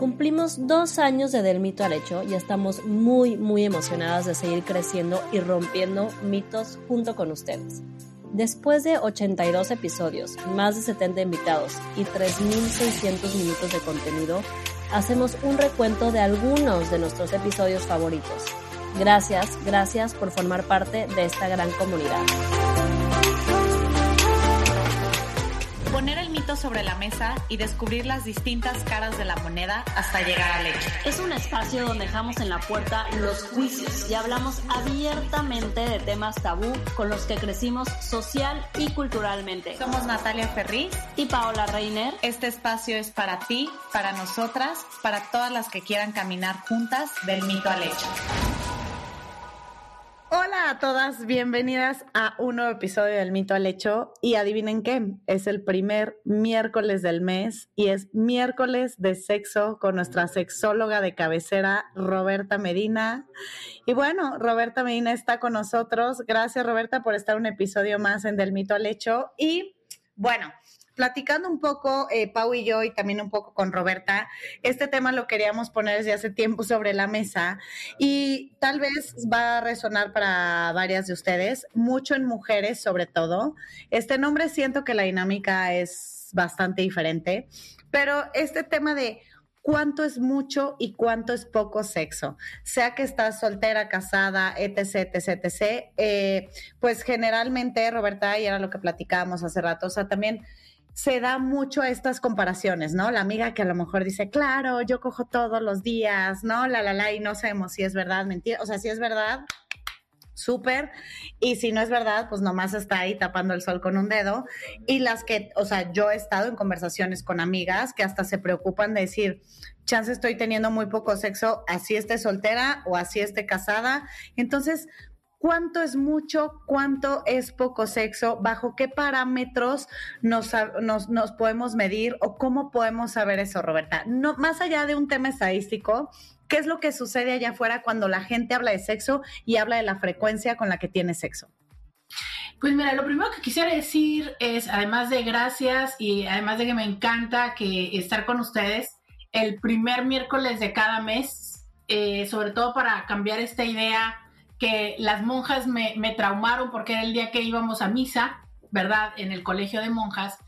Cumplimos dos años de Del Mito al Hecho y estamos muy, muy emocionadas de seguir creciendo y rompiendo mitos junto con ustedes. Después de 82 episodios, más de 70 invitados y 3.600 minutos de contenido, hacemos un recuento de algunos de nuestros episodios favoritos. Gracias, gracias por formar parte de esta gran comunidad. Poner el mito sobre la mesa y descubrir las distintas caras de la moneda hasta llegar al hecho. Es un espacio donde dejamos en la puerta los juicios y hablamos abiertamente de temas tabú con los que crecimos social y culturalmente. Somos Natalia Ferriz y Paola Reiner. Este espacio es para ti, para nosotras, para todas las que quieran caminar juntas del mito al hecho. Hola a todas, bienvenidas a un nuevo episodio del Mito al Hecho. Y adivinen qué, es el primer miércoles del mes y es miércoles de sexo con nuestra sexóloga de cabecera, Roberta Medina. Y bueno, Roberta Medina está con nosotros. Gracias, Roberta, por estar un episodio más en Del Mito al Hecho. Y bueno, platicando un poco, eh, Pau y yo, y también un poco con Roberta, este tema lo queríamos poner desde hace tiempo sobre la mesa y tal vez va a resonar para varias de ustedes, mucho en mujeres sobre todo. Este nombre siento que la dinámica es bastante diferente, pero este tema de cuánto es mucho y cuánto es poco sexo. Sea que estás soltera, casada, etc., etc., etc., eh, pues generalmente, Roberta, y era lo que platicábamos hace rato, o sea, también se da mucho estas comparaciones, ¿no? La amiga que a lo mejor dice, claro, yo cojo todos los días, ¿no? La, la, la, y no sabemos si es verdad, mentira. O sea, si es verdad, súper. Y si no es verdad, pues nomás está ahí tapando el sol con un dedo. Y las que, o sea, yo he estado en conversaciones con amigas que hasta se preocupan de decir, chance estoy teniendo muy poco sexo, así esté soltera o así esté casada. Entonces, cuánto es mucho, cuánto es poco sexo, bajo qué parámetros nos, nos, podemos medir o cómo podemos saber eso, Roberta. No, más allá de un tema estadístico, ¿qué es lo que sucede allá afuera cuando la gente habla de sexo y habla de la frecuencia con la que tiene sexo? Pues mira, lo primero que quisiera decir es, además de gracias y además de que me encanta que estar con ustedes el primer miércoles de cada mes, eh, sobre todo para cambiar esta idea que las monjas me, traumaron porque era el día que íbamos a misa, ¿verdad? En el colegio de monjas.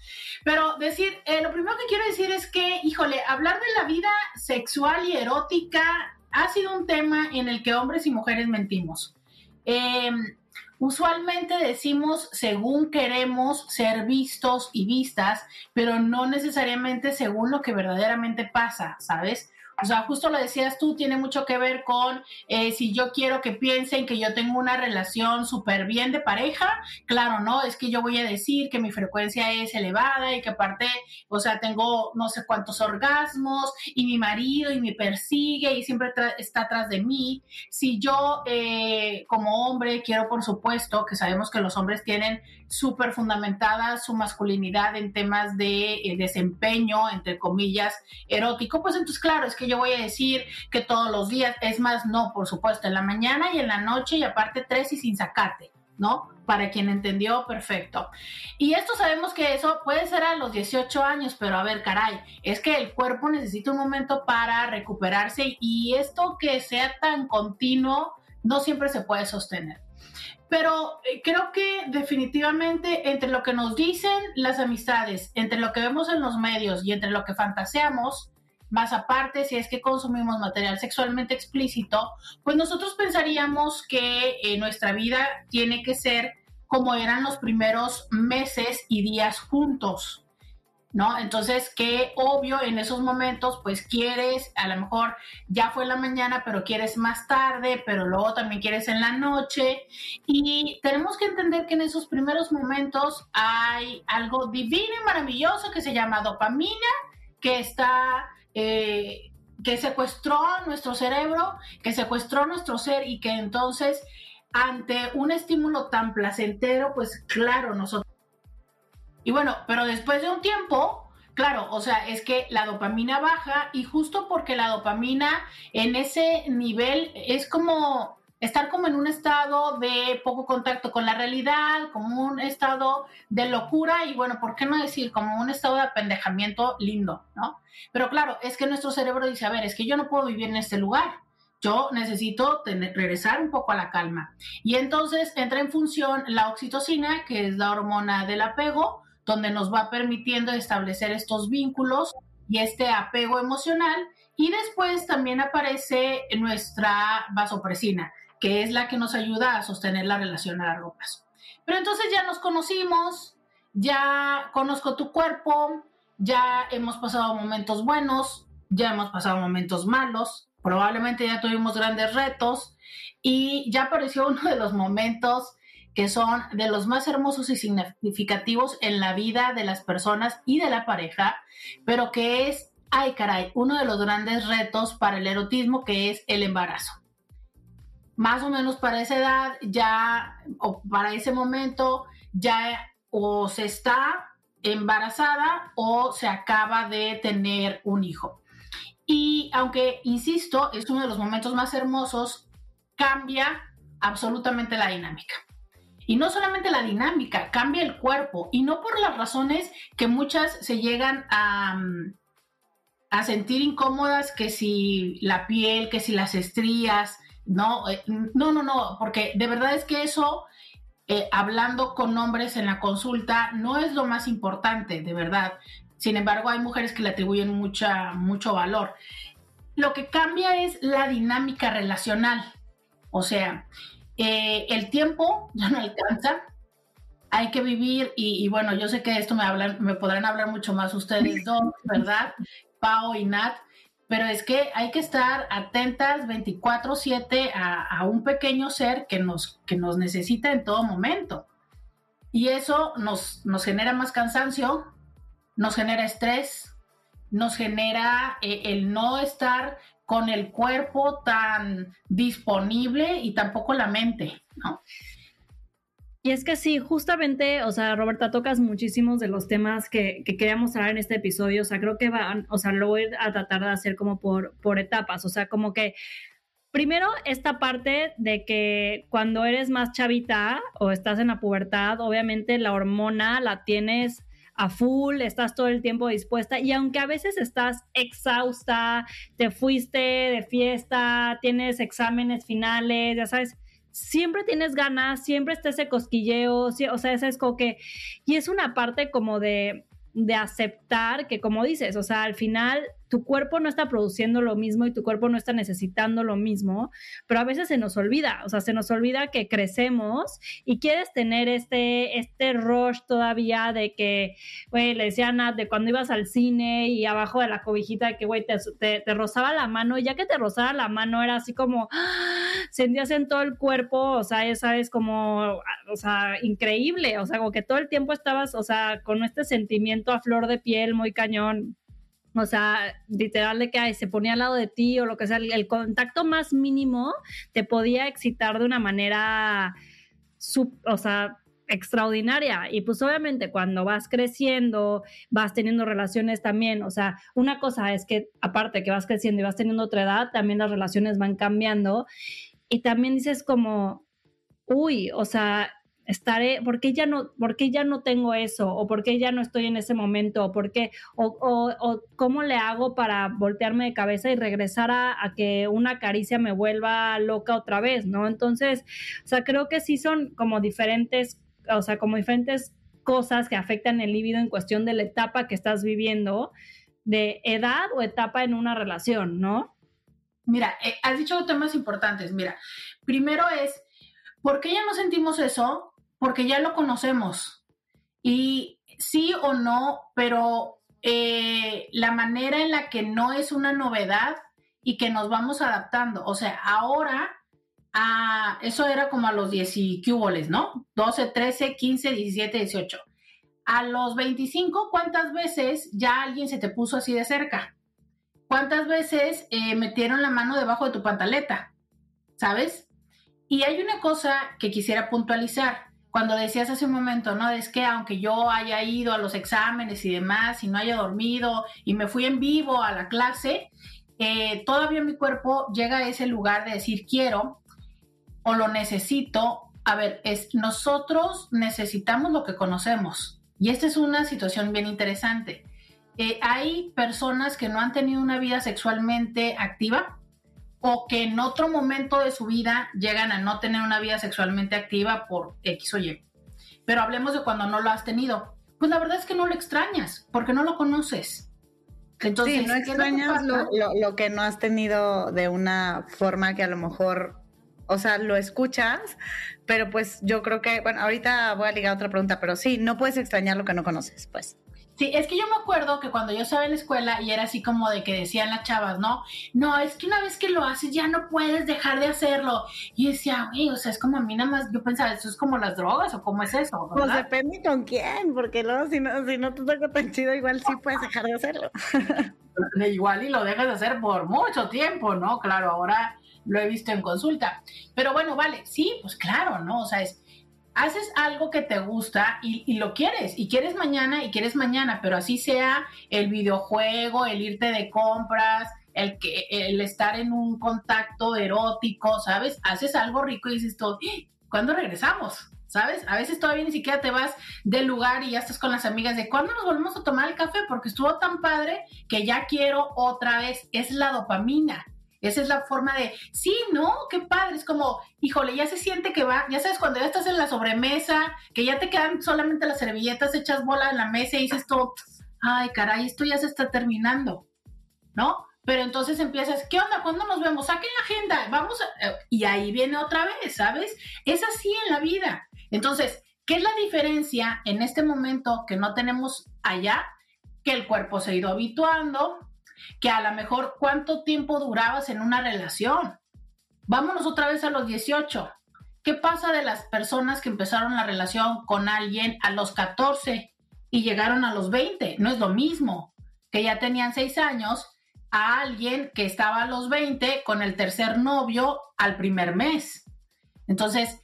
Pero decir, eh, lo primero que quiero decir es que, híjole, hablar de la vida sexual y erótica ha sido un tema en el que hombres y mujeres mentimos. Em, usualmente decimos según queremos ser vistos y vistas, pero no necesariamente según lo que verdaderamente pasa, ¿sabes? O sea, justo lo decías tú, tiene mucho que ver con eh, si yo quiero que piensen que yo tengo una relación súper bien de pareja, claro, ¿no? Es que yo voy a decir que mi frecuencia es elevada y que aparte, o sea, tengo no sé cuántos orgasmos y mi marido y me persigue y siempre está atrás de mí. Si yo eh, como hombre quiero, por supuesto, que sabemos que los hombres tienen súper fundamentada su masculinidad en temas de eh, desempeño, entre comillas, erótico, pues entonces claro, es que yo voy a decir que todos los días, es más, no, por supuesto, en la mañana y en la noche y aparte tres y sin sacarte, ¿no? Para quien entendió, perfecto. Y esto sabemos que eso puede ser a los 18 años, pero a ver, caray, es que el cuerpo necesita un momento para recuperarse y esto que sea tan continuo no siempre se puede sostener. Pero eh, creo que definitivamente entre lo que nos dicen las amistades, entre lo que vemos en los medios y entre lo que fantaseamos, más aparte si es que consumimos material sexualmente explícito, pues nosotros pensaríamos que eh, nuestra vida tiene que ser como eran los primeros meses y días juntos, ¿no? Entonces, qué obvio en esos momentos, pues quieres, a lo mejor ya fue en la mañana, pero quieres más tarde, pero luego también quieres en la noche. Y tenemos que entender que en esos primeros momentos hay algo divino y maravilloso que se llama dopamina, que está... Eh, que secuestró nuestro cerebro, que secuestró nuestro ser y que entonces ante un estímulo tan placentero, pues claro, nosotros y bueno, pero después de un tiempo, claro, o sea, es que la dopamina baja y justo porque la dopamina en ese nivel es como estar como en un estado de poco contacto con la realidad, como un estado de locura y bueno, ¿por qué no decir como un estado de apendejamiento lindo, ¿no? Pero claro, es que nuestro cerebro dice, a ver, es que yo no puedo vivir en este lugar. Yo necesito regresar un poco a la calma. Y entonces entra en función la oxitocina, que es la hormona del apego, donde nos va permitiendo establecer estos vínculos y este apego emocional. Y después también aparece nuestra vasopresina, que es la que nos ayuda a sostener la relación a largo plazo. Pero entonces ya nos conocimos, ya conozco tu cuerpo, ya hemos pasado momentos buenos, ya hemos pasado momentos malos, probablemente ya tuvimos grandes retos y ya apareció uno de los momentos que son de los más hermosos y significativos en la vida de las personas y de la pareja, pero que es, ay caray, uno de los grandes retos para el erotismo que es el embarazo más o menos para esa edad ya, o para ese momento, ya o se está embarazada o se acaba de tener un hijo. Y aunque, insisto, es uno de los momentos más hermosos, cambia absolutamente la dinámica. Y no solamente la dinámica, cambia el cuerpo. Y no por las razones que muchas se llegan a, a sentir incómodas, que si la piel, que si las estrías, no, eh, no, no, no, porque de verdad es que eso, eh, hablando con hombres en la consulta, no es lo más importante, de verdad. Sin embargo, hay mujeres que le atribuyen mucha, mucho valor. Lo que cambia es la dinámica relacional. O sea, eh, el tiempo ya no alcanza, hay que vivir, y, bueno, yo sé que esto me, hablan, me podrán hablar mucho más ustedes dos, ¿verdad? Pau y Nat, pero es que hay que estar atentas 24/7 a, un pequeño ser que nos, que nos necesita en todo momento. Y eso nos, nos genera más cansancio, nos genera estrés, nos genera eh, el no estar con el cuerpo tan disponible y tampoco la mente, ¿no? Y es que sí, justamente, o sea, Roberta, tocas muchísimos de los temas que, que queríamos hablar en este episodio. O sea, creo que van, o sea, lo voy a tratar de hacer como por, por etapas. O sea, como que primero esta parte de que cuando eres más chavita o estás en la pubertad, obviamente la hormona la tienes a full, estás todo el tiempo dispuesta y aunque a veces estás exhausta, te fuiste de fiesta, tienes exámenes finales, ya sabes, siempre tienes ganas, siempre está ese cosquilleo, o sea, ese es como que, y es una parte como de, de aceptar que, como dices, o sea, al final tu cuerpo no está produciendo lo mismo y tu cuerpo no está necesitando lo mismo, pero a veces se nos olvida, o sea, se nos olvida que crecemos y quieres tener este, este rush todavía de que, güey, le decía a Nat, de cuando ibas al cine y abajo de la cobijita de que, güey, te, te, rozaba la mano y ya que te rozaba la mano era así como, ¡ah! sentías en todo el cuerpo, o sea, ya sabes, como, o sea, increíble, o sea, como que todo el tiempo estabas, o sea, con este sentimiento a flor de piel muy cañón o sea, literal de que se ponía al lado de ti o lo que sea, el, contacto más mínimo te podía excitar de una manera, o sea, extraordinaria. Y pues obviamente cuando vas creciendo, vas teniendo relaciones también, o sea, una cosa es que aparte que vas creciendo y vas teniendo otra edad, también las relaciones van cambiando. Y también dices como, uy, o sea, estaré, ¿por qué ya no, por ya no tengo eso? ¿O por qué ya no estoy en ese momento? ¿O por qué? ¿O, cómo le hago para voltearme de cabeza y regresar a, que una caricia me vuelva loca otra vez, ¿no? Entonces, o sea, creo que sí son como diferentes, o sea, como diferentes cosas que afectan el líbido en cuestión de la etapa que estás viviendo, de edad o etapa en una relación, ¿no? Mira, eh, has dicho temas importantes. Mira, primero es, ¿por qué ya no sentimos eso? Porque ya lo conocemos. Y sí o no, pero eh, la manera en la que no es una novedad y que nos vamos adaptando. O sea, ahora, a, eso era como a los 10 y ¿no? 12, 13, 15, 17, 18. A los 25, ¿cuántas veces ya alguien se te puso así de cerca? ¿Cuántas veces eh, metieron la mano debajo de tu pantaleta? ¿Sabes? Y hay una cosa que quisiera puntualizar cuando decías hace un momento, ¿no? Es que aunque yo haya ido a los exámenes y demás y no haya dormido y me fui en vivo a la clase, eh, todavía mi cuerpo llega a ese lugar de decir quiero. o lo necesito, a ver, es nosotros necesitamos lo que conocemos. Y esta es una situación bien interesante. Eh, hay personas que no han tenido una vida sexualmente activa o que en otro momento de su vida llegan a no tener una vida sexualmente activa por X o Y. Pero hablemos de cuando no lo has tenido. Pues la verdad es que no lo extrañas porque no lo conoces. Entonces, sí, no extrañas lo, lo, que no has tenido de una forma que a lo mejor, o sea, lo escuchas, pero pues yo creo que, bueno, ahorita voy a ligar otra pregunta, pero sí, no puedes extrañar lo que no conoces, pues. Sí, es que yo me acuerdo que cuando yo estaba en la escuela y era así como de que decían las chavas, ¿no? No, es que una vez que lo haces ya no puedes dejar de hacerlo. Y decía, güey, o sea, es como a mí nada más, yo pensaba, ¿eso es como las drogas o cómo es eso? Pues depende con quién, porque luego si no, si no te toca tan chido, igual sí puedes dejar de hacerlo. igual y lo dejas de hacer por mucho tiempo, ¿no? Claro, ahora lo he visto en consulta. Pero bueno, vale, sí, pues claro, ¿no? O sea, es haces algo que te gusta y, lo quieres, y quieres mañana y quieres mañana, pero así sea el videojuego, el irte de compras, el, que, el estar en un contacto erótico, ¿sabes? Haces algo rico y dices tú, ¡Ah! ¿cuándo regresamos? ¿Sabes? A veces todavía ni siquiera te vas del lugar y ya estás con las amigas de cuándo nos volvemos a tomar el café porque estuvo tan padre que ya quiero otra vez. Es la dopamina. Esa es la forma de, sí, ¿no? Qué padre. Es como, híjole, ya se siente que va, ya sabes, cuando ya estás en la sobremesa, que ya te quedan solamente las servilletas echas bola en la mesa y dices tú, ay, caray, esto ya se está terminando, ¿no? Pero entonces empiezas, ¿qué onda? ¿Cuándo nos vemos? Saquen la agenda, vamos, a... y ahí viene otra vez, ¿sabes? Es así en la vida. Entonces, ¿qué es la diferencia en este momento que no tenemos allá? Que el cuerpo se ha ido habituando, que a lo mejor cuánto tiempo durabas en una relación. Vámonos otra vez a los 18. ¿Qué pasa de las personas que empezaron la relación con alguien a los 14 y llegaron a los 20? No es lo mismo que ya tenían 6 años a alguien que estaba a los 20 con el tercer novio al primer mes. Entonces,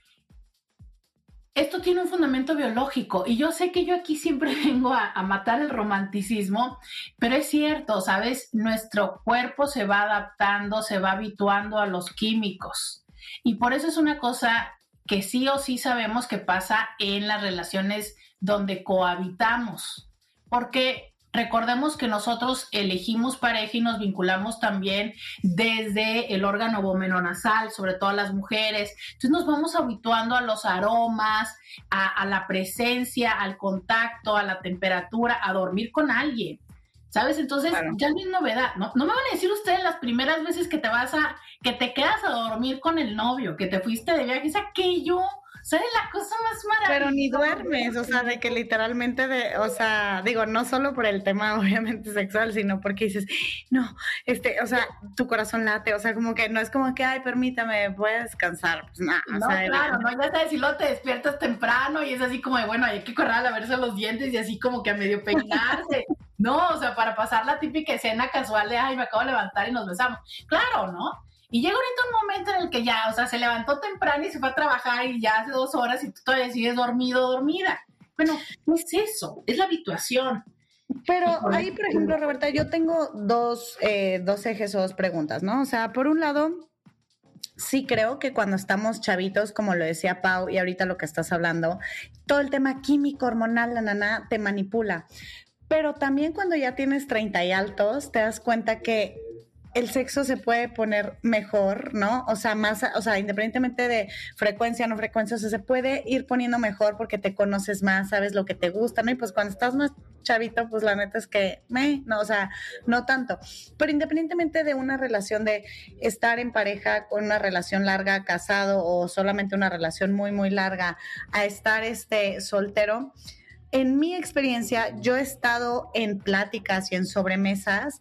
esto tiene un fundamento biológico y yo sé que yo aquí siempre vengo a, matar el romanticismo, pero es cierto, ¿sabes? Nuestro cuerpo se va adaptando, se va habituando a los químicos y por eso es una cosa que sí o sí sabemos que pasa en las relaciones donde cohabitamos, porque Recordemos que nosotros elegimos pareja y nos vinculamos también desde el órgano vomenonasal, sobre todo las mujeres. Entonces nos vamos habituando a los aromas, a, la presencia, al contacto, a la temperatura, a dormir con alguien. ¿Sabes? Entonces ya no es novedad. ¿no? no me van a decir ustedes las primeras veces que te vas a, que te quedas a dormir con el novio, que te fuiste de viaje, es aquello ¿Sabes la cosa más maravillosa? Pero ni duermes, o sea, de que literalmente, de, o sea, digo, no solo por el tema obviamente sexual, sino porque dices, no, este, o sea, tu corazón late, o sea, como que no es como que, ay, permítame, voy a descansar, pues nada. No, claro, no, ya sabes, si lo te despiertas temprano y es así como de, bueno, hay que correr a lavarse los dientes y así como que a medio peinarse. no, o sea, para pasar la típica escena casual de, ay, me acabo de levantar y nos besamos. Claro, ¿no? Y llega ahorita un momento en el que ya, o sea, se levantó temprano y se fue a trabajar y ya hace dos horas y tú todavía sigues dormido o dormida. Bueno, no es eso, es la habituación. Pero ahí, por ejemplo, Roberta, yo tengo dos, eh, dos ejes o dos preguntas, ¿no? O sea, por un lado, sí creo que cuando estamos chavitos, como lo decía Pau y ahorita lo que estás hablando, todo el tema químico, hormonal, la nana, te manipula. Pero también cuando ya tienes 30 y altos, te das cuenta que el sexo se puede poner mejor, ¿no? O sea, más, o sea, independientemente de frecuencia o no frecuencia, o sea, se puede ir poniendo mejor porque te conoces más, sabes lo que te gusta, ¿no? Y pues cuando estás más chavito, pues la neta es que, me, no, o sea, no tanto. Pero independientemente de una relación de estar en pareja con una relación larga, casado o solamente una relación muy, muy larga, a estar este soltero, en mi experiencia, yo he estado en pláticas y en sobremesas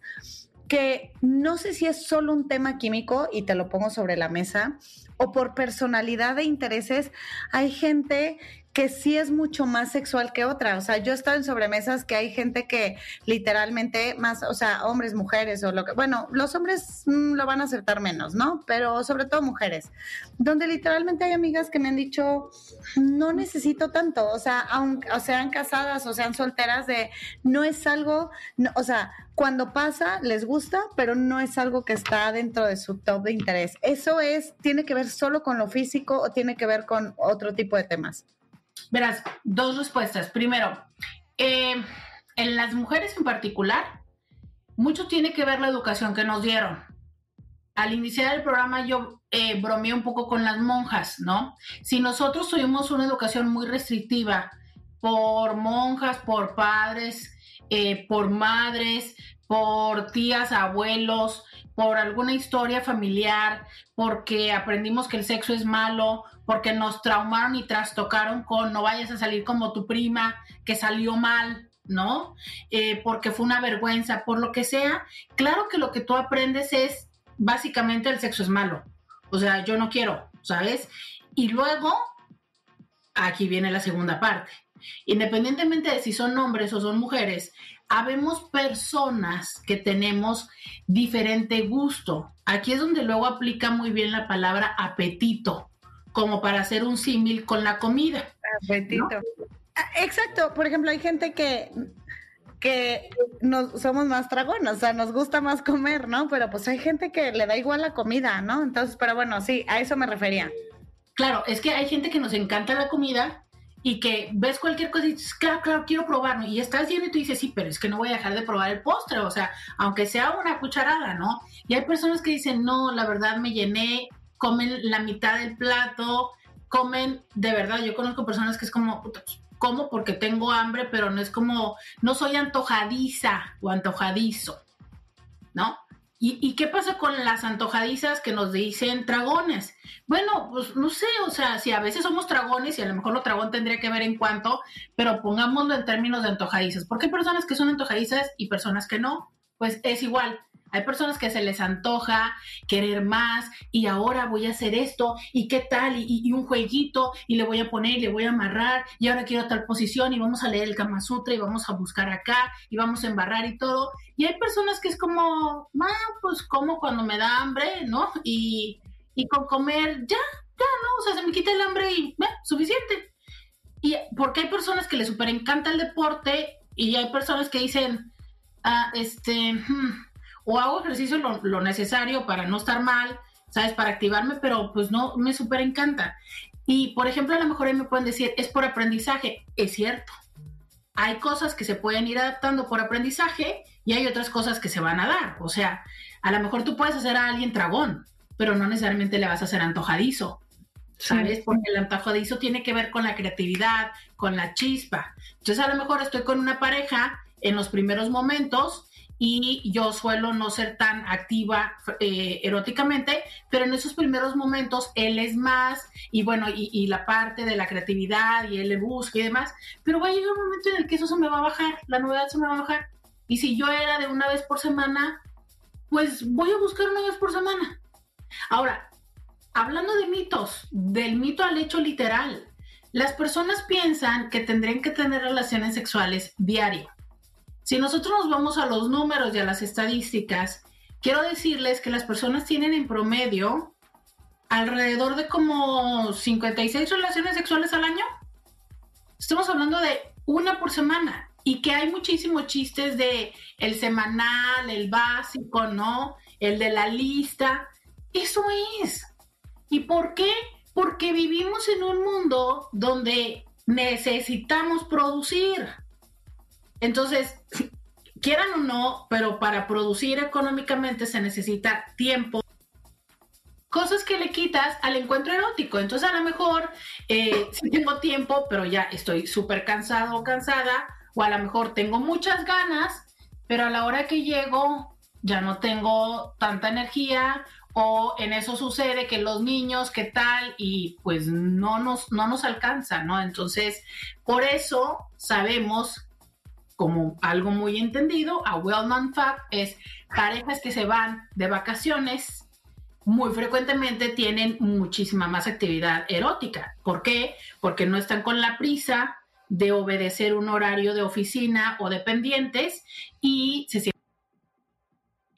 que no sé si es solo un tema químico y te lo pongo sobre la mesa o por personalidad de intereses, hay gente que sí es mucho más sexual que otra. O sea, yo he estado en sobremesas que hay gente que literalmente más, o sea, hombres, mujeres o lo que, bueno, los hombres mm, lo van a aceptar menos, ¿no? Pero sobre todo mujeres, donde literalmente hay amigas que me han dicho, no necesito tanto, o sea, aunque o sean casadas o sean solteras, de no es algo, o sea, cuando pasa les gusta, pero no es algo que está dentro de su top de interés. Eso es, tiene que ver solo con lo físico o tiene que ver con otro tipo de temas. Verás, dos respuestas. Primero, eh, en las mujeres en particular, mucho tiene que ver la educación que nos dieron. Al iniciar el programa yo eh, bromeé un poco con las monjas, ¿no? Si nosotros tuvimos una educación muy restrictiva por monjas, por padres, eh, por madres, por tías, abuelos, por alguna historia familiar, porque aprendimos que el sexo es malo, porque nos traumaron y trastocaron con no vayas a salir como tu prima, que salió mal, ¿no? Eh, porque fue una vergüenza, por lo que sea, claro que lo que tú aprendes es básicamente el sexo es malo. O sea, yo no quiero, ¿sabes? Y luego, aquí viene la segunda parte. Independientemente de si son hombres o son mujeres, habemos personas que tenemos diferente gusto. Aquí es donde luego aplica muy bien la palabra apetito, como para hacer un símil con la comida. Apetito. Ah, exacto, por ejemplo, hay gente que que nos, somos más dragones, o sea, nos gusta más comer, ¿no? Pero pues hay gente que le da igual la comida, ¿no? Entonces, pero bueno, sí, a eso me refería. Claro, es que hay gente que nos encanta la comida y que ves cualquier cosa y dices, claro, claro, quiero probarlo. Y estás lleno y tú dices, sí, pero es que no voy a dejar de probar el postre, o sea, aunque sea una cucharada, ¿no? Y hay personas que dicen, no, la verdad me llené, comen la mitad del plato, comen, de verdad, yo conozco personas que es como, pues, como porque tengo hambre, pero no es como, no soy antojadiza o antojadizo, ¿no? ¿Y, qué pasa con las antojadizas que nos dicen dragones? Bueno, pues no sé, o sea, si a veces somos dragones y a lo mejor lo dragón tendría que ver en cuanto, pero pongámoslo en términos de antojadizas. porque hay personas que son antojadizas y personas que no? Pues es igual. Hay personas que se les antoja querer más y ahora voy a hacer esto y qué tal y, un jueguito y le voy a poner y le voy a amarrar y ahora quiero tal posición y vamos a leer el Kama Sutra y vamos a buscar acá y vamos a embarrar y todo. Y hay personas que es como, ah, pues como cuando me da hambre, ¿no? Y, con comer ya, ya, ¿no? O sea, se me quita el hambre y, eh, suficiente. Y porque hay personas que les super encanta el deporte y hay personas que dicen, ah, este, hmm, o hago ejercicio lo, necesario para no estar mal, ¿sabes? Para activarme, pero pues no, me súper encanta. Y, por ejemplo, a lo mejor ahí me pueden decir, es por aprendizaje. Es cierto. Hay cosas que se pueden ir adaptando por aprendizaje y hay otras cosas que se van a dar. O sea, a lo mejor tú puedes hacer a alguien tragón, pero no necesariamente le vas a hacer antojadizo. ¿Sabes? Porque el antojadizo tiene que ver con la creatividad, con la chispa. Entonces, a lo mejor estoy con una pareja en los primeros momentos y yo suelo no ser tan activa eh, eróticamente, pero en esos primeros momentos él es más y bueno, y, la parte de la creatividad y él le busca y demás, pero va a llegar un momento en el que eso se me va a bajar, la novedad se me va a bajar. Y si yo era de una vez por semana, pues voy a buscar una vez por semana. Ahora, hablando de mitos, del mito al hecho literal, las personas piensan que tendrían que tener relaciones sexuales diario si nosotros nos vamos a los números y a las estadísticas, quiero decirles que las personas tienen en promedio alrededor de como 56 relaciones sexuales al año. Estamos hablando de una por semana y que hay muchísimos chistes de el semanal, el básico, ¿no? El de la lista. Eso es. ¿Y por qué? Porque vivimos en un mundo donde necesitamos producir. Entonces, quieran o no, pero para producir económicamente se necesita tiempo. Cosas que le quitas al encuentro erótico. Entonces, a lo mejor eh, sí tengo tiempo, pero ya estoy súper cansado o cansada, o a lo mejor tengo muchas ganas, pero a la hora que llego ya no tengo tanta energía o en eso sucede que los niños, ¿qué tal? Y pues no nos, no nos alcanza, ¿no? Entonces, por eso sabemos como algo muy entendido, a well-known fact es parejas que se van de vacaciones muy frecuentemente tienen muchísima más actividad erótica. ¿Por qué? Porque no están con la prisa de obedecer un horario de oficina o de pendientes y se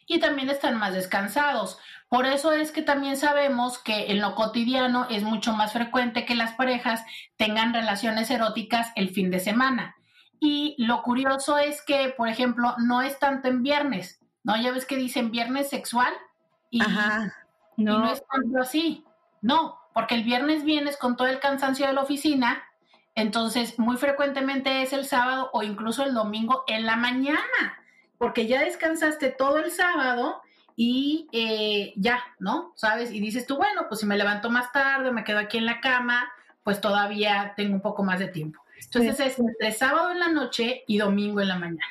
y también están más descansados. Por eso es que también sabemos que en lo cotidiano es mucho más frecuente que las parejas tengan relaciones eróticas el fin de semana. Y lo curioso es que, por ejemplo, no es tanto en viernes, ¿no? Ya ves que dicen viernes sexual y, no. es tanto así. No, porque el viernes vienes con todo el cansancio de la oficina, entonces muy frecuentemente es el sábado o incluso el domingo en la mañana, porque ya descansaste todo el sábado y eh, ya, ¿no? ¿Sabes? Y dices tú, bueno, pues si me levanto más tarde, me quedo aquí en la cama, pues todavía tengo un poco más de tiempo. Entonces es entre sábado en la noche y domingo en la mañana.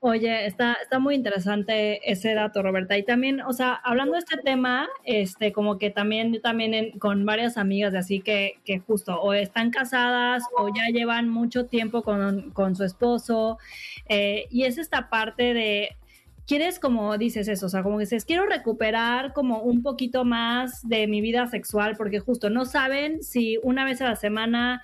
Oye, está, está muy interesante ese dato, Roberta. Y también, o sea, hablando de este tema, este, como que también, yo también con varias amigas de así que, que justo o están casadas o ya llevan mucho tiempo con, con su esposo. Eh, y es esta parte de, quieres como dices eso, o sea, como que dices, quiero recuperar como un poquito más de mi vida sexual, porque justo no saben si una vez a la semana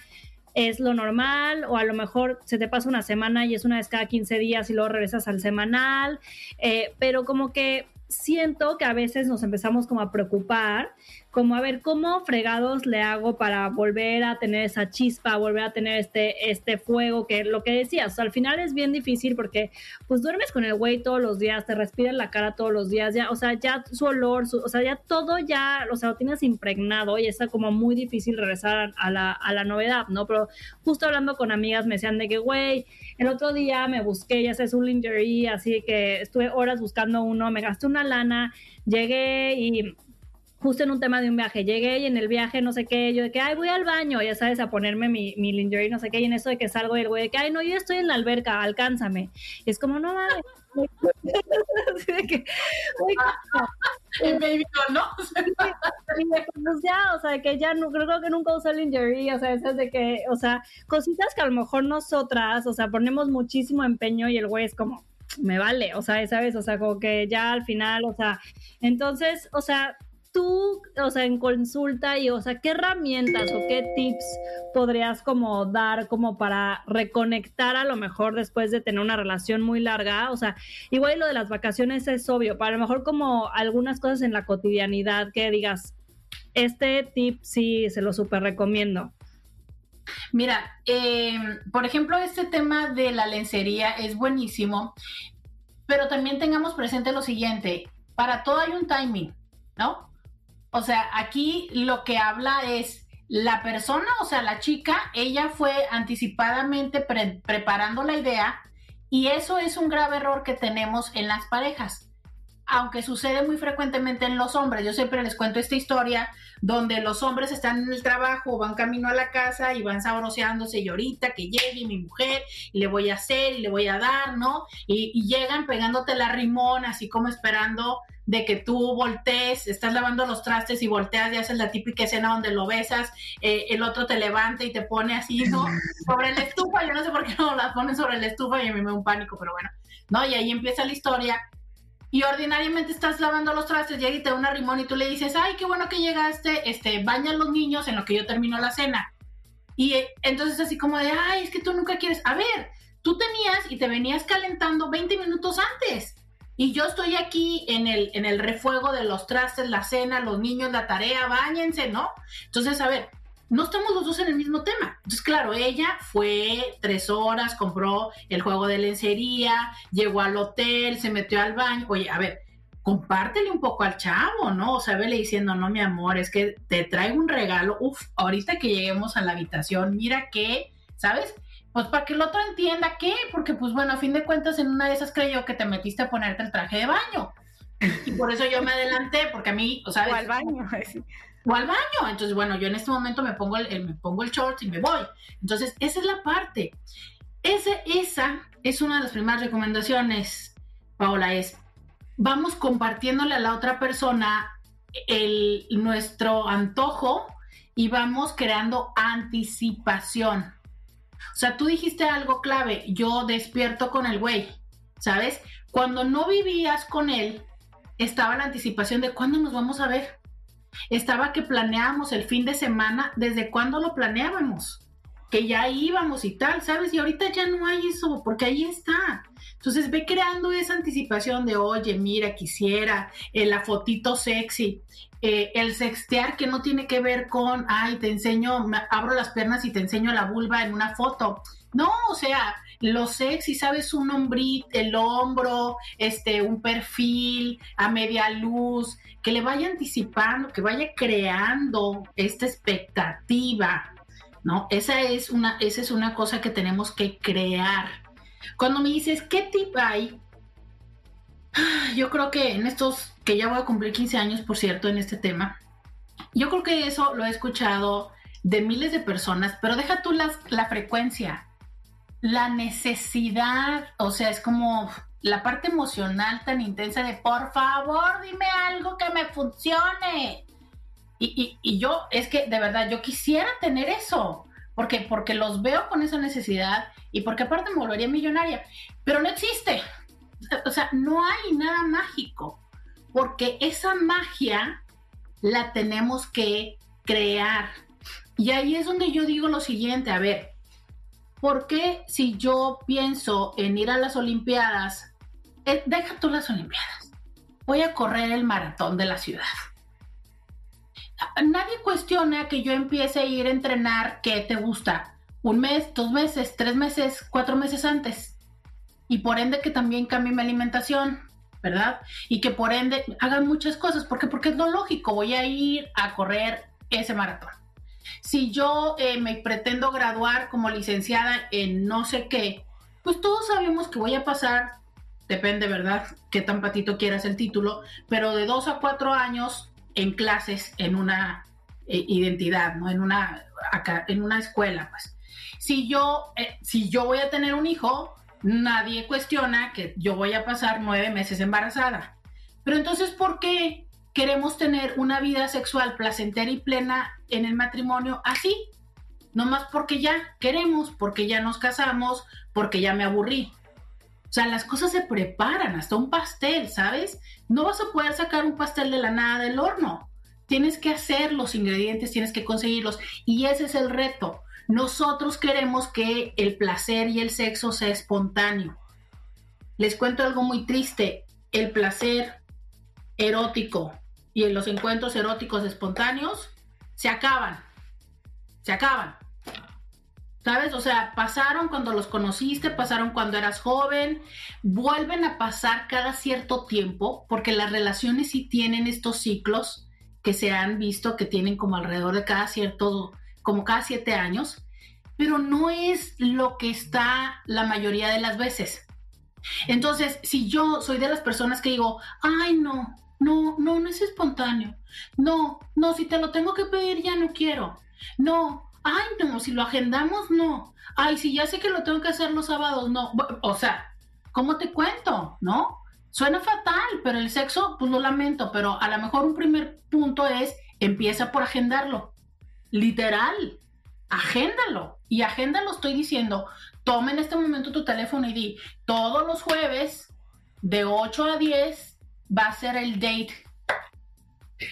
es lo normal o a lo mejor se te pasa una semana y es una vez cada 15 días y luego regresas al semanal, eh, pero como que siento que a veces nos empezamos como a preocupar como a ver cómo fregados le hago para volver a tener esa chispa, volver a tener este, este fuego, que lo que decías, al final es bien difícil porque pues duermes con el güey todos los días, te respiras la cara todos los días, ya, o sea, ya su olor, o sea, ya todo ya, o sea, lo tienes impregnado y está como muy difícil regresar a la, a la novedad, ¿no? Pero justo hablando con amigas me decían de que, güey, el otro día me busqué, ya sabes, un lingerie, así que estuve horas buscando uno, me gasté una lana, llegué y justo en un tema de un viaje. Llegué y en el viaje no sé qué, yo de que, ay, voy al baño, ya sabes, a ponerme mi, mi lingerie, no sé qué, y en eso de que salgo y el güey de que, ay, no, yo estoy en la alberca, alcánzame. Y es como, no mames. Así de que, el baby ¿no? pues ya, o sea, que ya no, creo que nunca usé lingerie, o sea, esas de que, o sea, cositas que a lo mejor nosotras, o sea, ponemos muchísimo empeño y el güey es como, me vale, o sea, ¿sabes? O sea, como que ya al final, o sea, entonces, o sea, tú, o sea, en consulta y, o sea, qué herramientas o qué tips podrías como dar como para reconectar a lo mejor después de tener una relación muy larga? O sea, igual lo de las vacaciones es obvio, para lo mejor como algunas cosas en la cotidianidad que digas, este tip sí se lo súper recomiendo. Mira, eh, por ejemplo, este tema de la lencería es buenísimo, pero también tengamos presente lo siguiente, para todo hay un timing, ¿no? O sea, aquí lo que habla es la persona, o sea, la chica, ella fue anticipadamente preparando la idea y eso es un grave error que tenemos en las parejas, aunque sucede muy frecuentemente en los hombres. Yo siempre les cuento esta historia donde los hombres están en el trabajo, van camino a la casa y van sabroseándose y ahorita que llegue mi mujer le voy a hacer le voy a dar, ¿no? Y llegan pegándote la rimón, así como esperando de que tú voltees, estás lavando los trastes y volteas y haces la típica escena donde lo besas, eh, el otro te levanta y te pone así, ¿no? Sobre la estufa, yo no sé por qué no la ponen sobre la estufa y a mí me da un pánico, pero bueno, ¿no? Y ahí empieza la historia. Y ordinariamente estás lavando los trastes, llega y te da una rimón y tú le dices, ay, qué bueno que llegaste, este, bañan los niños en lo que yo termino la cena. Y eh, entonces así como de, ay, es que tú nunca quieres, a ver, tú tenías y te venías calentando 20 minutos antes y yo estoy aquí en el, en el refuego de los trastes, la cena, los niños, la tarea, bañense, ¿no? Entonces, a ver, no estamos los dos en el mismo tema. Entonces, claro, ella fue tres horas, compró el juego de lencería, llegó al hotel, se metió al baño. Oye, a ver, compártele un poco al chavo, ¿no? O sea, vele diciendo, no, mi amor, es que te traigo un regalo. Uf, ahorita que lleguemos a la habitación, mira que, ¿sabes? Pues para que el otro entienda qué, porque pues bueno, a fin de cuentas en una de esas creyó que te metiste a ponerte el traje de baño. Y por eso yo me adelanté, porque a mí, o sea, O al baño. O al baño. Entonces, bueno, yo en este momento me pongo el, me pongo el short y me voy. Entonces, esa es la parte. Ese, esa es una de las primeras recomendaciones, Paola, es vamos compartiéndole a la otra persona el, nuestro antojo y vamos creando anticipación. O sea, tú dijiste algo clave, yo despierto con el güey, ¿sabes? Cuando no vivías con él, estaba la anticipación de cuándo nos vamos a ver. Estaba que planeábamos el fin de semana, desde cuándo lo planeábamos, que ya íbamos y tal, ¿sabes? Y ahorita ya no hay eso, porque ahí está. Entonces ve creando esa anticipación de, oye, mira, quisiera, eh, la fotito sexy, eh, el sextear que no tiene que ver con, ay, te enseño, abro las piernas y te enseño la vulva en una foto. No, o sea, lo sexy, ¿sabes? Un hombrito, el hombro, este, un perfil a media luz, que le vaya anticipando, que vaya creando esta expectativa, ¿no? Esa es una, esa es una cosa que tenemos que crear. Cuando me dices, ¿qué tip hay? Yo creo que en estos, que ya voy a cumplir 15 años, por cierto, en este tema, yo creo que eso lo he escuchado de miles de personas, pero deja tú las, la frecuencia la necesidad, o sea, es como la parte emocional tan intensa de por favor dime algo que me funcione. Y, yo, es que de verdad, yo quisiera tener eso, porque, porque los veo con esa necesidad y porque aparte me volvería millonaria, pero no existe. O sea, no hay nada mágico, porque esa magia la tenemos que crear. Y ahí es donde yo digo lo siguiente, a ver, ¿por qué si yo pienso en ir a las Olimpiadas, eh, deja tú las Olimpiadas, voy a correr el maratón de la ciudad? Nadie cuestiona que yo empiece a ir a entrenar ¿qué te gusta un mes, dos meses, tres meses, cuatro meses antes. Y por ende que también cambie mi alimentación, ¿verdad? Y que por ende hagan muchas cosas. ¿Por qué? Porque es lo lógico. Voy a ir a correr ese maratón. Si yo eh, me pretendo graduar como licenciada en no sé qué, pues todos sabemos que voy a pasar, depende, ¿verdad?, qué tan patito quieras el título, pero de dos a cuatro años en clases en una eh, identidad, ¿no? En una, en una escuela, pues. Si yo, eh, si yo voy a tener un hijo, nadie cuestiona que yo voy a pasar nueve meses embarazada. Pero entonces, ¿por qué queremos tener una vida sexual placentera y plena en el matrimonio así, no más porque ya queremos, porque ya nos casamos, porque ya me aburrí. O sea, las cosas se preparan, hasta un pastel, ¿sabes? No vas a poder sacar un pastel de la nada del horno. Tienes que hacer los ingredientes, tienes que conseguirlos. Y ese es el reto. Nosotros queremos que el placer y el sexo sea espontáneo. Les cuento algo muy triste. El placer erótico y en los encuentros eróticos espontáneos se acaban. Se acaban. ¿Sabes? O sea, pasaron cuando los conociste, pasaron cuando eras joven, vuelven a pasar cada cierto tiempo, porque las relaciones sí tienen estos ciclos que se han visto que tienen como alrededor de cada cierto, como cada siete años, pero no es lo que está la mayoría de las veces. Entonces, si yo soy de las personas que digo, ay no, no, no, no es espontáneo. No, no, si te lo tengo que pedir ya no quiero. No, ay, no, si lo agendamos, no. Ay, si ya sé que lo tengo que hacer los sábados, no. O sea, ¿cómo te cuento? ¿No? Suena fatal, pero el sexo, pues lo lamento, pero a lo mejor un primer punto es, empieza por agendarlo. Literal, agéndalo. Y agéndalo estoy diciendo, toma en este momento tu teléfono y di, todos los jueves, de 8 a 10, va a ser el date.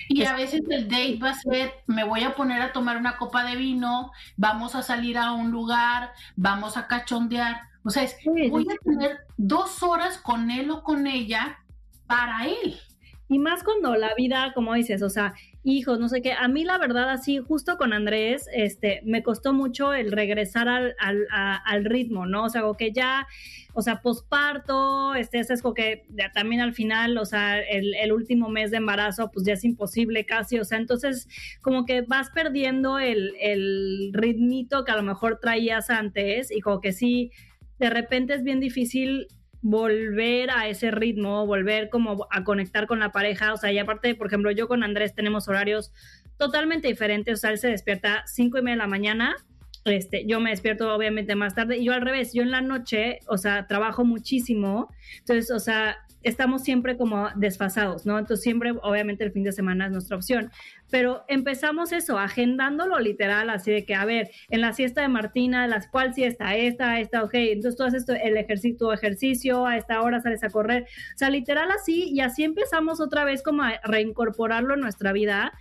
Y a veces el date va a ser, me voy a poner a tomar una copa de vino, vamos a salir a un lugar, vamos a cachondear. O sea, voy a tener dos horas con él o con ella para él. Y más cuando la vida, como dices, o sea, hijos, no sé qué. A mí la verdad, así, justo con Andrés, este, me costó mucho el regresar al, al, al ritmo, ¿no? O sea, como que ya, o sea, posparto, este, es como que ya también al final, o sea, el, el, último mes de embarazo, pues ya es imposible casi, o sea, entonces como que vas perdiendo el, el ritmito que a lo mejor traías antes y como que sí, de repente es bien difícil volver a ese ritmo, volver como a conectar con la pareja, o sea, y aparte, por ejemplo, yo con Andrés tenemos horarios totalmente diferentes, o sea, él se despierta cinco y media de la mañana este, yo me despierto obviamente más tarde. Y yo al revés, yo en la noche, o sea, trabajo muchísimo, entonces, o sea, estamos siempre como desfasados, ¿no? Entonces siempre, obviamente, el fin de semana es nuestra opción. Pero empezamos eso, agendándolo literal, así de que, a ver, en la siesta de Martina, las cual siesta, esta, esta, ok, entonces tú haces el ejercicio, ejercicio, a esta hora sales a correr, o sea, literal así, y así empezamos otra vez como a reincorporarlo en nuestra vida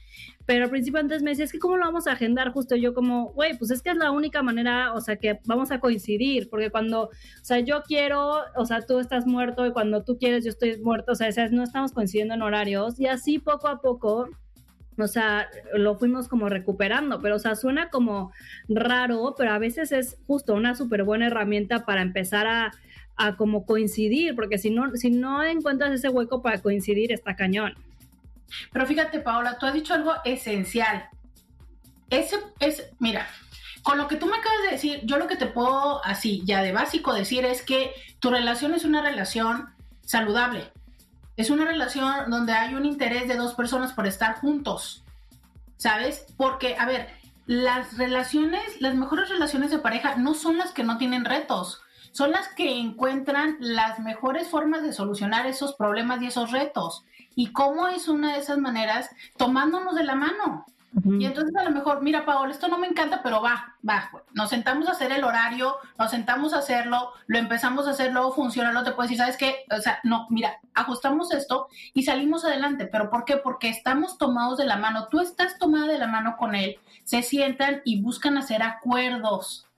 pero al principio antes me decía, es que cómo lo vamos a agendar justo yo como, güey, pues es que es la única manera, o sea, que vamos a coincidir, porque cuando, o sea, yo quiero, o sea, tú estás muerto y cuando tú quieres yo estoy muerto, o sea, no estamos coincidiendo en horarios y así poco a poco o sea, lo fuimos como recuperando, pero o sea, suena como raro, pero a veces es justo una súper buena herramienta para empezar a, a, como coincidir, porque si no, si no encuentras ese hueco para coincidir, está cañón. Pero fíjate, Paola, tú has dicho algo esencial. Ese es, mira, con lo que tú me acabas de decir, yo lo que te puedo así, ya de básico decir es que tu relación es una relación saludable. Es una relación donde hay un interés de dos personas por estar juntos. ¿Sabes? Porque, a ver, las relaciones, las mejores relaciones de pareja no son las que no tienen retos, son las que encuentran las mejores formas de solucionar esos problemas y esos retos. ¿Y cómo es una de esas maneras? Tomándonos de la mano. Y entonces a lo mejor, mira, Paola, esto no me encanta, pero va, va, nos sentamos a hacer el horario, nos sentamos a hacerlo, lo empezamos a hacer, luego funciona, luego te puedes decir, ¿sabes qué? O sea, no, mira, ajustamos esto y salimos adelante. ¿Pero por qué? Porque estamos tomados de la mano, tú estás tomada de la mano con él, se sientan y buscan hacer acuerdos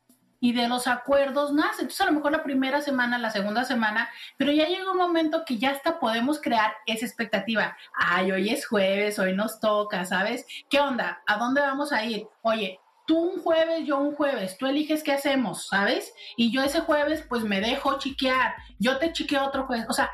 y de los acuerdos nace. Entonces, a lo mejor la primera semana, la segunda semana, pero ya llega un momento que ya hasta podemos crear esa expectativa. Ay, hoy es jueves, hoy nos toca, ¿sabes? ¿Qué onda? ¿A dónde vamos a ir? Oye, tú un jueves, yo un jueves, tú eliges qué hacemos, ¿sabes? Y yo ese jueves, pues me dejo chiquear, yo te chiqueo otro jueves. O sea,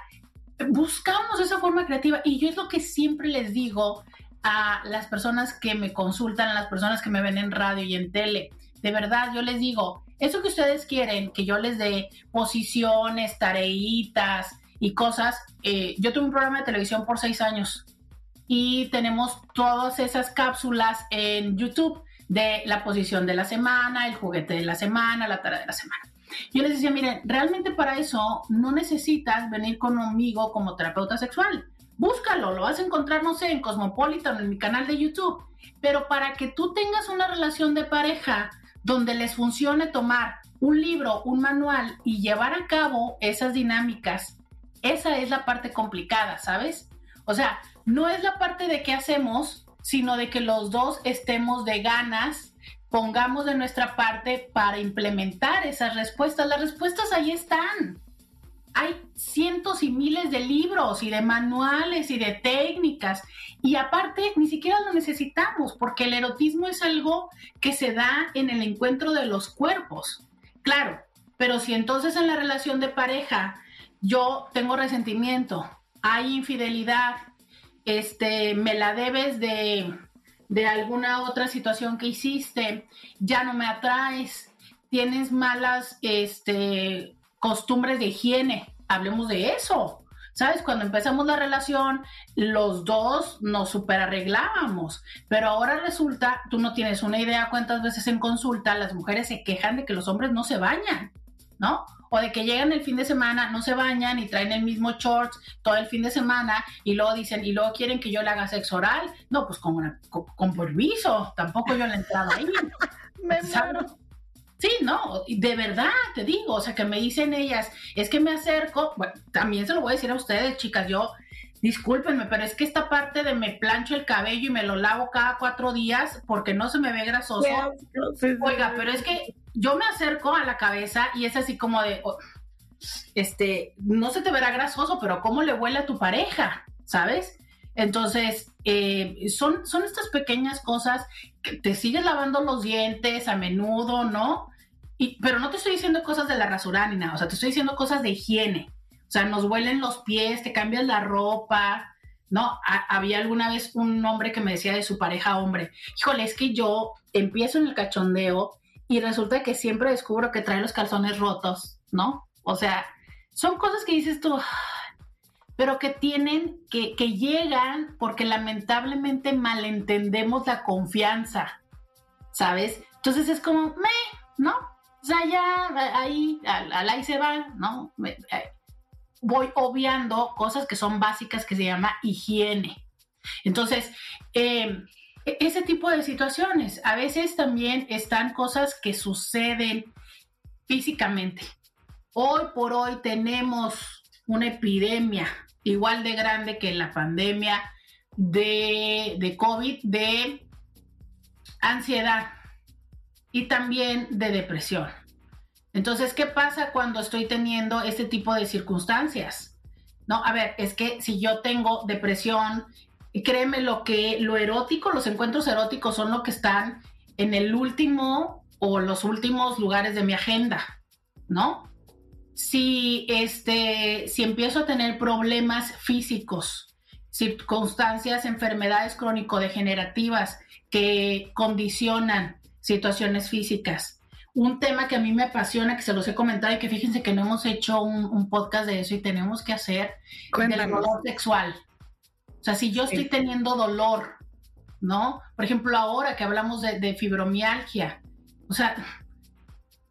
buscamos esa forma creativa y yo es lo que siempre les digo a las personas que me consultan, a las personas que me ven en radio y en tele. De verdad, yo les digo, eso que ustedes quieren, que yo les dé posiciones, tareitas y cosas, eh, yo tuve un programa de televisión por seis años y tenemos todas esas cápsulas en YouTube de la posición de la semana, el juguete de la semana, la tarea de la semana. Yo les decía, miren, realmente para eso no necesitas venir conmigo como terapeuta sexual. Búscalo, lo vas a encontrar, no sé, en Cosmopolitan, en mi canal de YouTube. Pero para que tú tengas una relación de pareja donde les funcione tomar un libro, un manual y llevar a cabo esas dinámicas, esa es la parte complicada, ¿sabes? O sea, no es la parte de qué hacemos, sino de que los dos estemos de ganas, pongamos de nuestra parte para implementar esas respuestas. Las respuestas ahí están hay cientos y miles de libros y de manuales y de técnicas. Y aparte, ni siquiera lo necesitamos, porque el erotismo es algo que se da en el encuentro de los cuerpos. Claro, pero si entonces en la relación de pareja yo tengo resentimiento, hay infidelidad, este, me la debes de, de alguna otra situación que hiciste, ya no me atraes, tienes malas, este, costumbres de higiene, hablemos de eso. ¿Sabes? Cuando empezamos la relación, los dos nos super arreglábamos, pero ahora resulta, tú no tienes una idea cuántas veces en consulta las mujeres se quejan de que los hombres no se bañan, ¿no? O de que llegan el fin de semana, no se bañan y traen el mismo shorts todo el fin de semana y luego dicen, y luego quieren que yo le haga sexo oral. No, pues con, con, permiso, tampoco yo le entraba ahí. Me Sí, no, de verdad te digo, o sea, que me dicen ellas, es que me acerco, bueno, también se lo voy a decir a ustedes, chicas, yo, discúlpenme, pero es que esta parte de me plancho el cabello y me lo lavo cada cuatro días porque no se me ve grasoso. Oiga, pero es que yo me acerco a la cabeza y es así como de, oh, este, no se te verá grasoso, pero ¿cómo le huele a tu pareja? ¿Sabes? Entonces, eh, son, son estas pequeñas cosas que te sigues lavando los dientes a menudo, ¿no? Y, pero no te estoy diciendo cosas de la rasurada ni nada, o sea, te estoy diciendo cosas de higiene. O sea, nos huelen los pies, te cambias la ropa, ¿no? había alguna vez un hombre que me decía de su pareja hombre, híjole, es que yo empiezo en el cachondeo y resulta que siempre descubro que trae los calzones rotos, ¿no? O sea, son cosas que dices tú, pero que tienen, que, que llegan porque lamentablemente malentendemos la confianza, ¿sabes? Entonces es como, me, ¿no? O sea, ya ahí, al, ahí se va, ¿no? Eh, voy obviando cosas que son básicas que se llama higiene. Entonces, em, e, ese tipo de situaciones, a veces también están cosas que suceden físicamente. Hoy por hoy tenemos una epidemia igual de grande que la pandemia de, COVID, de ansiedad y también de depresión. Entonces, ¿qué pasa cuando estoy teniendo este tipo de circunstancias? No, a ver, es que si yo tengo depresión, créeme lo que lo erótico, los encuentros eróticos son lo que están en el último o los últimos lugares de mi agenda, ¿no? Si este, si empiezo a tener problemas físicos, circunstancias, enfermedades crónico-degenerativas que condicionan situaciones físicas, un tema que a mí me apasiona, que se los he comentado y que fíjense que no hemos hecho un, podcast de eso y tenemos que hacer, del dolor sexual. O sea, si yo estoy teniendo dolor, ¿no? Por ejemplo, ahora que hablamos de, fibromialgia, o sea,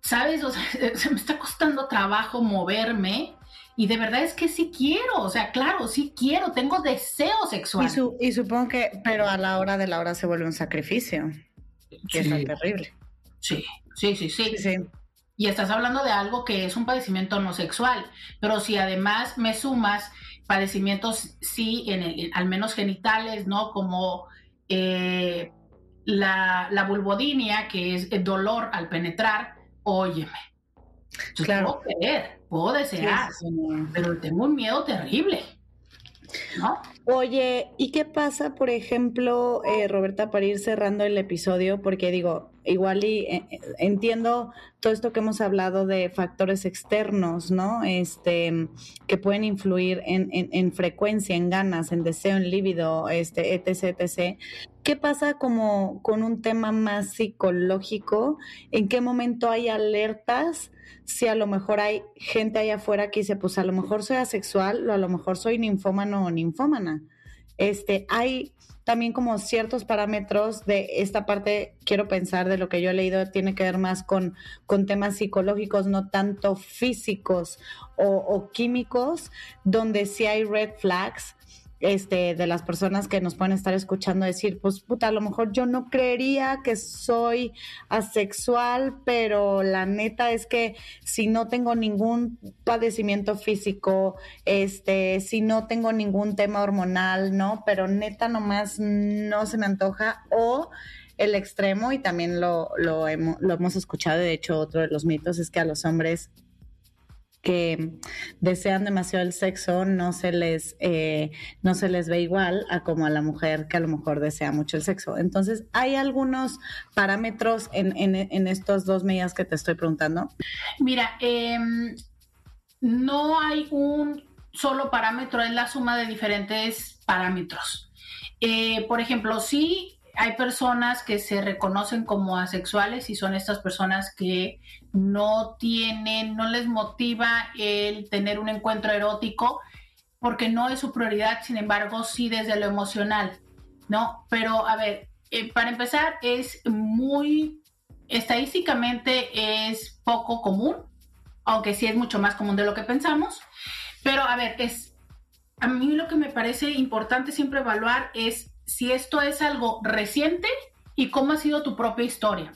¿sabes? O sea, se me está costando trabajo moverme y de verdad es que sí quiero, o sea, claro, sí quiero, tengo deseo sexual. Y, supongo que, pero a la hora de la hora se vuelve un sacrificio, que es terrible. Sí, Sí, sí, sí, Y estás hablando de algo que es un padecimiento no sexual, pero si además me sumas padecimientos, sí, en al menos genitales, ¿no? Como eh, la, la, vulvodinia, que es el dolor al penetrar, óyeme. Yo claro. puedo querer, puedo desear, pero tengo un miedo terrible. Oye, ¿y qué pasa, por ejemplo, eh, Roberta, para ir cerrando el episodio? Porque digo, igual y eh, entiendo todo esto que hemos hablado de factores externos, ¿no? Este, que pueden influir en, en, frecuencia, en ganas, en deseo, en líbido, este, etc, etc. ¿Qué pasa como con un tema más psicológico? ¿En qué momento hay alertas? Si a lo mejor hay gente allá afuera que dice, pues a lo mejor soy asexual o a lo mejor soy ninfómano o ninfómana. Este, hay también como ciertos parámetros de esta parte, quiero pensar de lo que yo he leído, tiene que ver más con, con temas psicológicos, no tanto físicos o, o químicos, donde sí hay red flags este, de las personas que nos pueden estar escuchando decir, pues puta, a lo mejor yo no creería que soy asexual, pero la neta es que si no tengo ningún padecimiento físico, este, si no tengo ningún tema hormonal, ¿no? Pero neta nomás no se me antoja o el extremo y también lo, lo, lo hemos escuchado, de hecho otro de los mitos es que a los hombres que desean demasiado el sexo no se les eh, no se les ve igual a como a la mujer que a lo mejor desea mucho el sexo. Entonces, ¿hay algunos parámetros en, en, estos dos medidas que te estoy preguntando? Mira, em, no hay un solo parámetro, es la suma de diferentes parámetros. Eh, por ejemplo, sí hay personas que se reconocen como asexuales y son estas personas que no tienen, no les motiva el tener un encuentro erótico porque no es su prioridad, sin embargo, sí desde lo emocional, ¿no? Pero a ver, eh, para empezar, es muy, estadísticamente es poco común, aunque sí es mucho más común de lo que pensamos, pero a ver, es, a mí lo que me parece importante siempre evaluar es si esto es algo reciente y cómo ha sido tu propia historia.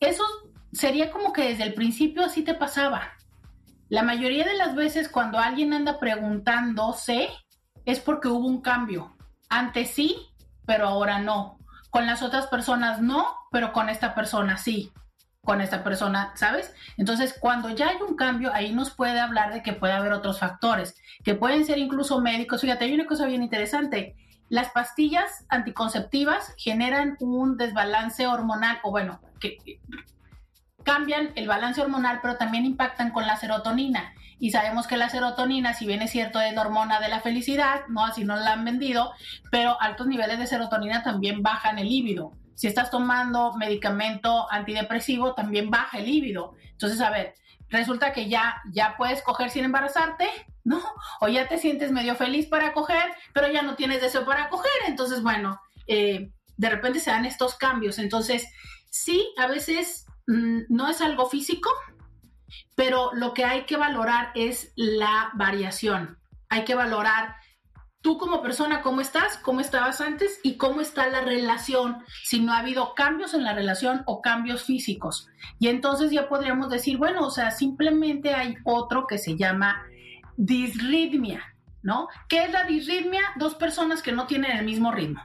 Eso sería como que desde el principio así te pasaba. La mayoría de las veces cuando alguien anda preguntándose es porque hubo un cambio. Antes sí, pero ahora no. Con las otras personas no, pero con esta persona sí. Con esta persona, ¿sabes? Entonces, cuando ya hay un cambio, ahí nos puede hablar de que puede haber otros factores, que pueden ser incluso médicos. Fíjate, hay una cosa bien interesante las pastillas anticonceptivas generan un desbalance hormonal, o bueno, que cambian el balance hormonal, pero también impactan con la serotonina. Y sabemos que la serotonina, si bien es cierto, es la hormona de la felicidad, no así no la han vendido, pero altos niveles de serotonina también bajan el líbido. Si estás tomando medicamento antidepresivo, también baja el líbido. Entonces, a ver, resulta que ya, ya puedes coger sin embarazarte, ¿no? O ya te sientes medio feliz para coger, pero ya no tienes deseo para coger. Entonces, bueno, eh, de repente se dan estos cambios. Entonces, sí, a veces no es algo físico, pero lo que hay que valorar es la variación. Hay que valorar tú como persona, cómo estás, cómo estabas antes y cómo está la relación, si no ha habido cambios en la relación o cambios físicos. Y entonces ya podríamos decir, bueno, o sea, simplemente hay otro que se llama disritmia, ¿no? ¿Qué es la disritmia? Dos personas que no tienen el mismo ritmo.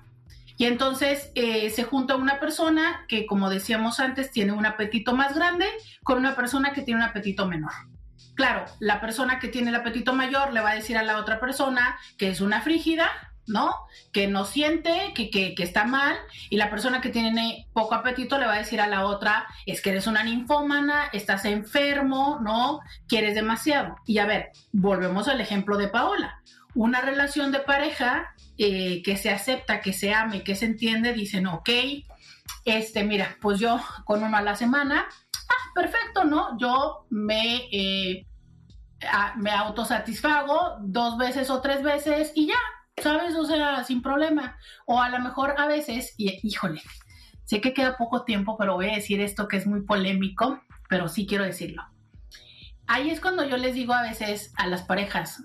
Y entonces eh, se junta una persona que, como decíamos antes, tiene un apetito más grande con una persona que tiene un apetito menor. Claro, la persona que tiene el apetito mayor le va a decir a la otra persona que es una frígida, ¿no? Que no siente, que, que, que, está mal, y la persona que tiene poco apetito le va a decir a la otra, es que eres una ninfómana, estás enfermo, ¿no? Quieres demasiado. Y a ver, volvemos al ejemplo de Paola. Una relación de pareja eh, que se acepta, que se ame, que se entiende, dicen, ok, este, mira, pues yo con uno a la semana, ah, perfecto, ¿no? Yo me, eh, me autosatisfago dos veces o tres veces y ya, ¿sabes? O sea, sin problema. O a lo mejor a veces, y híjole, sé que queda poco tiempo, pero voy a decir esto que es muy polémico, pero sí quiero decirlo. Ahí es cuando yo les digo a veces a las parejas,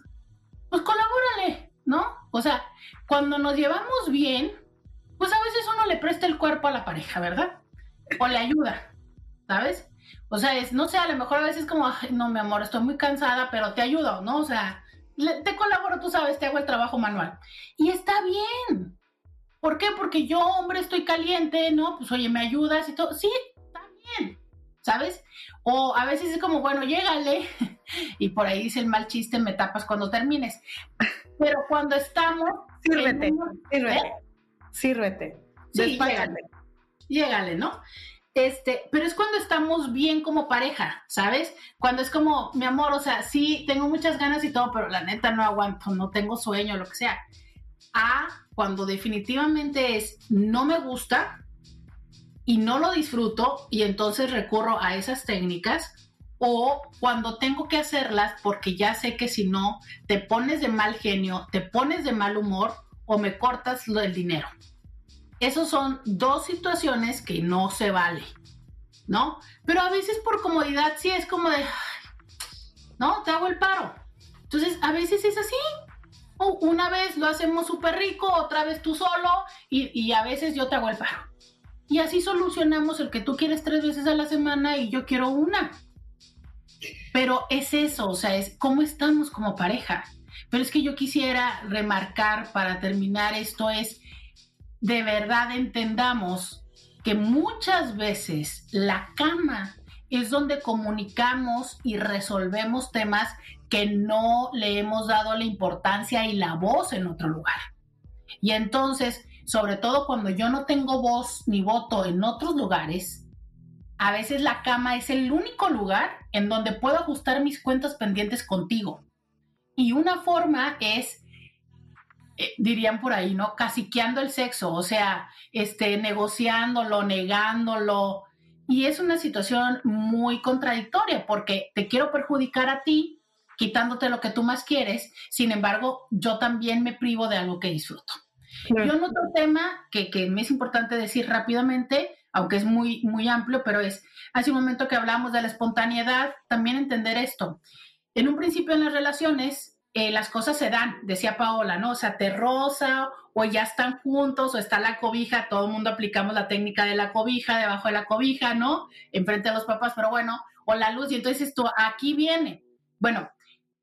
pues colabórale, ¿no? O sea, cuando nos llevamos bien, pues a veces uno le presta el cuerpo a la pareja, ¿verdad? O le ayuda, ¿sabes? O sea, es, no sé, a lo mejor a veces como, no, mi amor, estoy muy cansada, pero te ayudo, ¿no? O sea, te colaboro, tú sabes, te hago el trabajo manual. Y está bien. ¿Por qué? Porque yo, hombre, estoy caliente, ¿no? Pues oye, me ayudas y todo. Sí, está bien, ¿sabes? O a veces es como, bueno, llégale. y por ahí dice el mal chiste, me tapas cuando termines. Pero cuando estamos... Sírvete, sírvete, ¿eh? sírvete. Sí, llégale, ¿no? Este, pero es cuando estamos bien como pareja, ¿sabes? Cuando es como, mi amor, o sea, sí, tengo muchas ganas y todo, pero la neta no aguanto, no tengo sueño, lo que sea. A cuando definitivamente es, no me gusta y no lo disfruto y entonces recurro a esas técnicas o cuando tengo que hacerlas porque ya sé que si no, te pones de mal genio, te pones de mal humor o me cortas del dinero. Esas son dos situaciones que no se vale, ¿no? Pero a veces por comodidad sí es como de, no, te hago el paro. Entonces, a veces es así. Una vez lo hacemos súper rico, otra vez tú solo y a veces yo te hago el paro. Y así solucionamos el que tú quieres tres veces a la semana y yo quiero una. Pero es eso, o sea, es cómo estamos como pareja. Pero es que yo quisiera remarcar para terminar esto es, de verdad entendamos que muchas veces la cama es donde comunicamos y resolvemos temas que no le hemos dado la importancia y la voz en otro lugar. Y entonces, sobre todo cuando yo no tengo voz ni voto en otros lugares, a veces la cama es el único lugar en donde puedo ajustar mis cuentas pendientes contigo. Y una forma es eh, dirían por ahí, ¿no? Caciqueando el sexo, o sea, este, negociándolo, negándolo. Y es una situación muy contradictoria porque te quiero perjudicar a ti, quitándote lo que tú más quieres, sin embargo, yo también me privo de algo que disfruto. Yo en otro tema que, que me es importante decir rápidamente, aunque es muy, muy amplio, pero es, hace un momento que hablamos de la espontaneidad, también entender esto. En un principio en las relaciones, eh, las cosas se dan, decía Paola, ¿no? O sea, te rosa o ya están juntos o está la cobija, todo el mundo aplicamos la técnica de la cobija, debajo de la cobija, ¿no? Enfrente de los papás, pero bueno, o la luz, y entonces esto aquí viene. Bueno,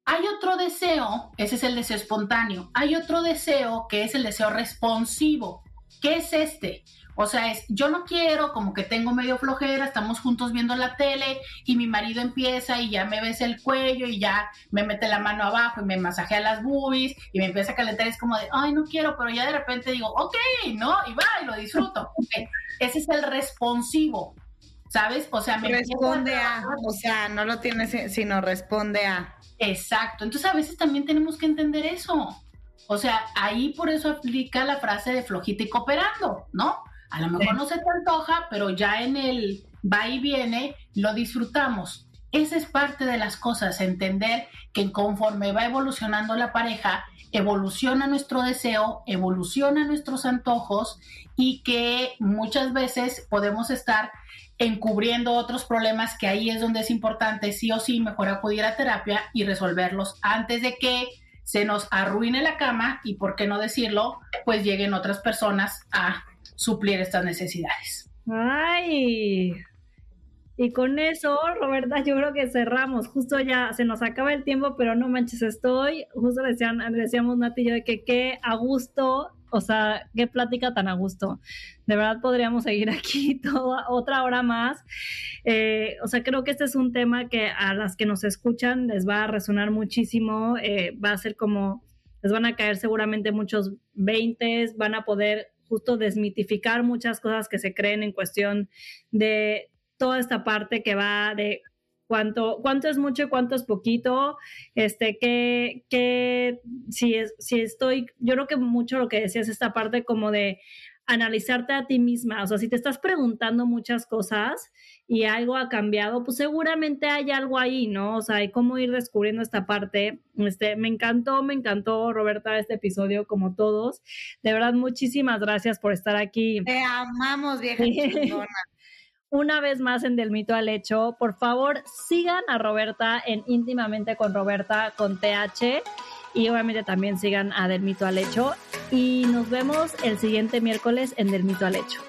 hay otro deseo, ese es el deseo espontáneo, hay otro deseo que es el deseo responsivo. ¿Qué es este? O sea, es, yo no quiero, como que tengo medio flojera, estamos juntos viendo la tele y mi marido empieza y ya me besa el cuello y ya me mete la mano abajo y me masajea las boobies y me empieza a calentar. Es como de, ay, no quiero, pero ya de repente digo, ok, ¿no? Y va y lo disfruto. Ese es el responsivo, ¿sabes? O sea, me responde a, o sea, no lo tienes, sino responde a. Exacto. Entonces a veces también tenemos que entender eso. O sea, ahí por eso aplica la frase de flojita y cooperando, ¿no? A lo mejor no se te antoja, pero ya en el va y viene lo disfrutamos. esa es parte de las cosas, entender que conforme va evolucionando la pareja, evoluciona nuestro deseo, evoluciona nuestros antojos y que muchas veces podemos estar encubriendo otros problemas que ahí es donde es importante sí o sí mejor acudir a terapia y resolverlos antes de que se nos arruine la cama y, por qué no decirlo, pues lleguen otras personas a suplir estas necesidades. Ay, y con eso, Roberta, yo creo que cerramos. Justo ya se nos acaba el tiempo, pero no manches, estoy. Justo decían, decíamos Nati y yo de que qué a gusto, o sea, qué plática tan a gusto. De verdad podríamos seguir aquí toda otra hora más. Eh, o sea, creo que este es un tema que a las que nos escuchan les va a resonar muchísimo. Eh, va a ser como, les van a caer seguramente muchos veintes, van a poder justo desmitificar muchas cosas que se creen en cuestión de toda esta parte que va de cuánto, cuánto es mucho y cuánto es poquito, este, que, que si, es, si estoy, yo creo que mucho lo que decías, esta parte como de analizarte a ti misma, o sea, si te estás preguntando muchas cosas y algo ha cambiado, pues seguramente hay algo ahí, ¿no? O sea, hay cómo ir descubriendo esta parte. Este, me encantó, me encantó, Roberta, este episodio, como todos. De verdad, muchísimas gracias por estar aquí. Te amamos, vieja una vez más en Del Mito al Hecho. Por favor, sigan a Roberta en Íntimamente con Roberta con TH y obviamente también sigan a Del Mito al Hecho. Y nos vemos el siguiente miércoles en Del Mito al Hecho.